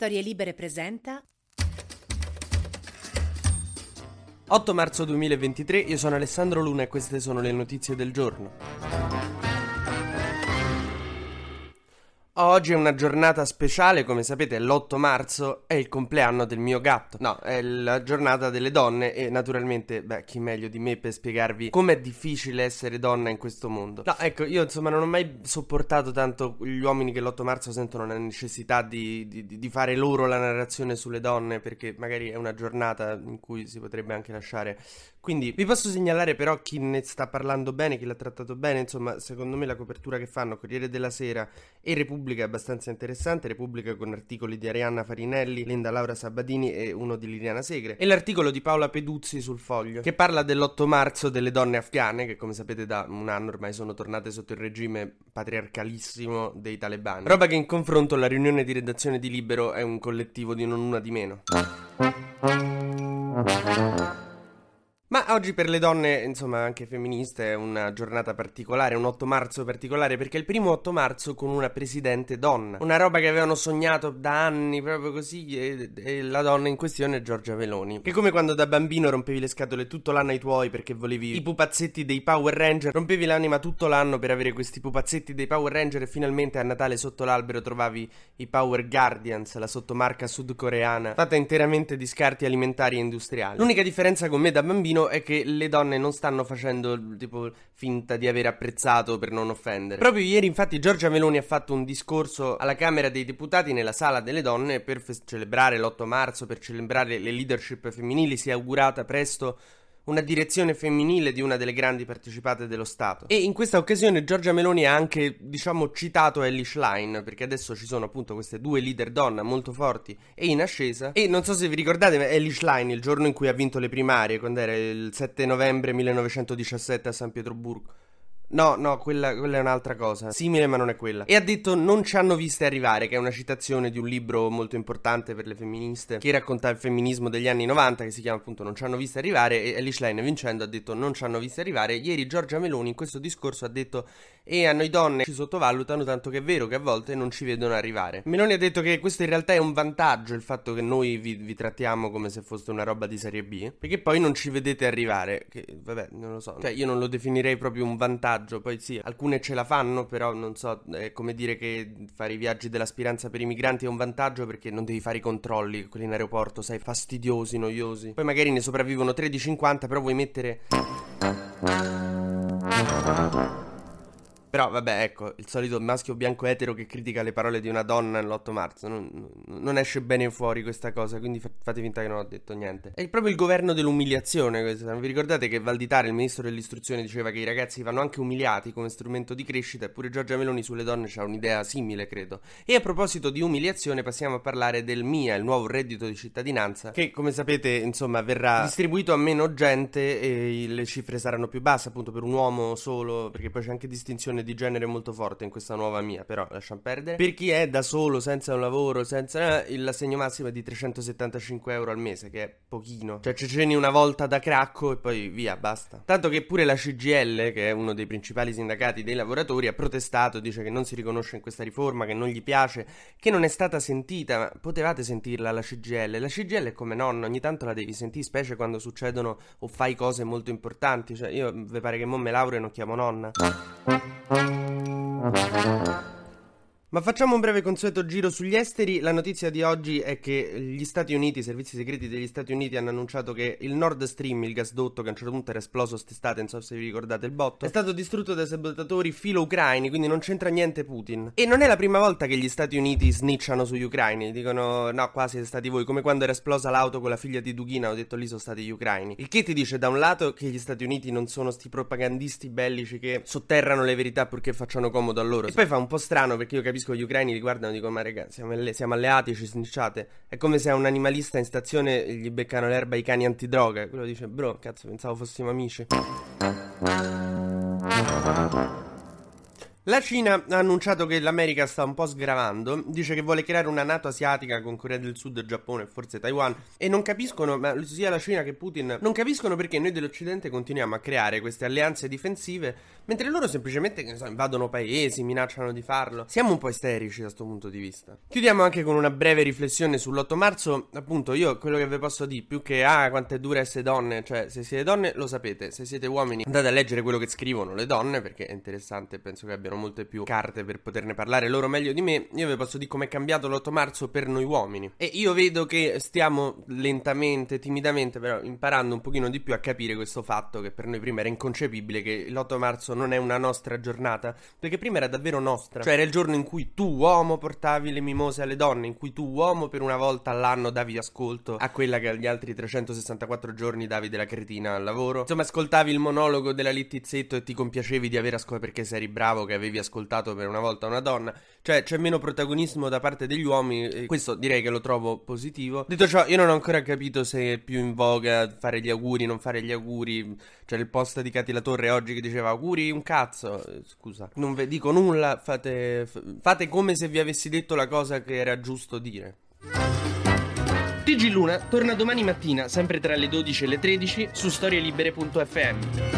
Storie Libere presenta 8 marzo 2023, io sono Alessandro Luna e queste sono le notizie del giorno. Oggi è una giornata speciale, come sapete l'8 marzo è il compleanno del mio gatto. No, è la giornata delle donne e naturalmente, beh, chi meglio di me per spiegarvi com'è difficile essere donna in questo mondo. No, ecco, io insomma non ho mai sopportato tanto gli uomini che l'8 marzo sentono la necessità di, di, di fare loro la narrazione sulle donne perché magari è una giornata in cui si potrebbe anche lasciare. Quindi vi posso segnalare però chi ne sta parlando bene, chi l'ha trattato bene, insomma, secondo me la copertura che fanno Corriere della Sera e Repubblica è abbastanza interessante, Repubblica con articoli di Arianna Farinelli, Linda Laura Sabatini e uno di Liliana Segre, e l'articolo di Paola Peduzzi sul Foglio, che parla dell'8 marzo delle donne afghane, che come sapete da un anno ormai sono tornate sotto il regime patriarcalissimo dei talebani. Roba che in confronto la riunione di redazione di Libero è un collettivo di non una di meno. Ma oggi per le donne, insomma anche femministe, è una giornata particolare, un 8 marzo particolare, perché è il primo 8 marzo con una presidente donna. Una roba che avevano sognato da anni, proprio così, e, e la donna in questione è Giorgia Veloni. Che come quando da bambino rompevi le scatole tutto l'anno ai tuoi perché volevi i pupazzetti dei Power Ranger, rompevi l'anima tutto l'anno per avere questi pupazzetti dei Power Ranger e finalmente a Natale sotto l'albero trovavi i Power Guardians, la sottomarca sudcoreana, fatta interamente di scarti alimentari e industriali. L'unica differenza con me da bambino è che le donne non stanno facendo tipo finta di aver apprezzato per non offendere. Proprio ieri, infatti, Giorgia Meloni ha fatto un discorso alla Camera dei Deputati nella sala delle donne per fe- celebrare l'8 marzo, per celebrare le leadership femminili. Si è augurata presto una direzione femminile di una delle grandi partecipate dello Stato. E in questa occasione Giorgia Meloni ha anche, diciamo, citato Ellie Schlein, perché adesso ci sono appunto queste due leader donna molto forti e in ascesa. E non so se vi ricordate, ma Ellie Schlein, il giorno in cui ha vinto le primarie, quando era il 7 novembre 1917 a San Pietroburgo No, no, quella, quella, è un'altra cosa. Simile, ma non è quella. E ha detto non ci hanno viste arrivare, che è una citazione di un libro molto importante per le femministe che racconta il femminismo degli anni 90, che si chiama appunto Non ci hanno viste arrivare. E Alice Lane vincendo ha detto non ci hanno viste arrivare. Ieri Giorgia Meloni in questo discorso ha detto e a noi donne ci sottovalutano, tanto che è vero che a volte non ci vedono arrivare. Meloni ha detto che questo in realtà è un vantaggio, il fatto che noi vi, vi trattiamo come se fosse una roba di serie B, perché poi non ci vedete arrivare. Che vabbè, non lo so. Cioè, io non lo definirei proprio un vantaggio vantaggio. Poi sì, alcune ce la fanno, però non so, è come dire che fare i viaggi della speranza per i migranti è un vantaggio perché non devi fare i controlli, quelli in aeroporto, sai, fastidiosi, noiosi. Poi magari ne sopravvivono 3 di 50, però vuoi mettere... Però vabbè, ecco, il solito maschio bianco etero che critica le parole di una donna l'8 marzo. Non, non esce bene fuori questa cosa, quindi fate finta che non ho detto niente. È proprio il governo dell'umiliazione questo. Vi ricordate che Valditare, il ministro dell'istruzione, diceva che i ragazzi vanno anche umiliati come strumento di crescita, eppure Giorgia Meloni sulle donne ha un'idea simile, credo. E a proposito di umiliazione, passiamo a parlare del MIA, il nuovo reddito di cittadinanza, che come sapete, insomma, verrà distribuito a meno gente e le cifre saranno più basse, appunto, per un uomo solo, perché poi c'è anche distinzione di genere molto forte in questa nuova mia, però lasciamo perdere. Per chi è da solo, senza un lavoro, senza eh, l'assegno massimo è di 375 euro al mese, che è pochino. Cioè ci ceni una volta da cracco e poi via, basta. Tanto che pure la CGL, che è uno dei principali sindacati dei lavoratori, ha protestato, dice che non si riconosce in questa riforma, che non gli piace, che non è stata sentita. Ma potevate sentirla la CGL? La CGL è come nonna, ogni tanto la devi sentire, specie quando succedono o fai cose molto importanti. Cioè io vi pare che mo me laureo e non chiamo nonna. Thank you. Ma facciamo un breve consueto giro sugli esteri. La notizia di oggi è che gli Stati Uniti, i servizi segreti degli Stati Uniti hanno annunciato che il Nord Stream, il gasdotto che a un certo punto era esploso st'estate, non so se vi ricordate il botto, è stato distrutto dai sabotatori filo-ucraini, quindi non c'entra niente Putin. E non è la prima volta che gli Stati Uniti snitchano sugli ucraini, dicono no, qua siete stati voi, come quando era esplosa l'auto con la figlia di Dughina, ho detto lì sono stati gli ucraini. Il che ti dice da un lato che gli Stati Uniti non sono sti propagandisti bellici che sotterrano le verità purché facciano comodo a loro. E poi fa un po' strano perché io capisco capisco gli ucraini li guardano e dicono ma ragazzi siamo, alle- siamo alleati ci snicciate è come se a un animalista in stazione gli beccano l'erba i cani antidroga. Quello dice bro cazzo pensavo fossimo amici La Cina ha annunciato che l'America sta un po' sgravando, dice che vuole creare una NATO asiatica con Corea del Sud, Giappone e forse Taiwan e non capiscono, ma sia la Cina che Putin, non capiscono perché noi dell'Occidente continuiamo a creare queste alleanze difensive mentre loro semplicemente so, invadono paesi, minacciano di farlo. Siamo un po' isterici da questo punto di vista. Chiudiamo anche con una breve riflessione sull'8 marzo, appunto io quello che vi posso dire, più che ah quanto è dura essere donne, cioè se siete donne lo sapete, se siete uomini andate a leggere quello che scrivono le donne perché è interessante penso che abbiano molte più carte per poterne parlare loro meglio di me, io vi posso dire come è cambiato l'8 marzo per noi uomini. E io vedo che stiamo lentamente, timidamente, però imparando un pochino di più a capire questo fatto che per noi prima era inconcepibile che l'8 marzo non è una nostra giornata, perché prima era davvero nostra. Cioè era il giorno in cui tu uomo portavi le mimose alle donne, in cui tu uomo per una volta all'anno davi ascolto a quella che agli altri 364 giorni davi della cretina al lavoro. Insomma, ascoltavi il monologo della Littizzetto e ti compiacevi di aver ascoltato perché sei bravo che avevi ascoltato per una volta una donna. Cioè, c'è meno protagonismo da parte degli uomini. E questo direi che lo trovo positivo. Detto ciò, io non ho ancora capito se è più in voga fare gli auguri, non fare gli auguri. C'è il post di Cati La Torre oggi che diceva auguri un cazzo. Eh, scusa, non vi dico nulla. Fate, fate come se vi avessi detto la cosa che era giusto dire. TG Luna torna domani mattina, sempre tra le 12 e le 13, su storielibere.fm.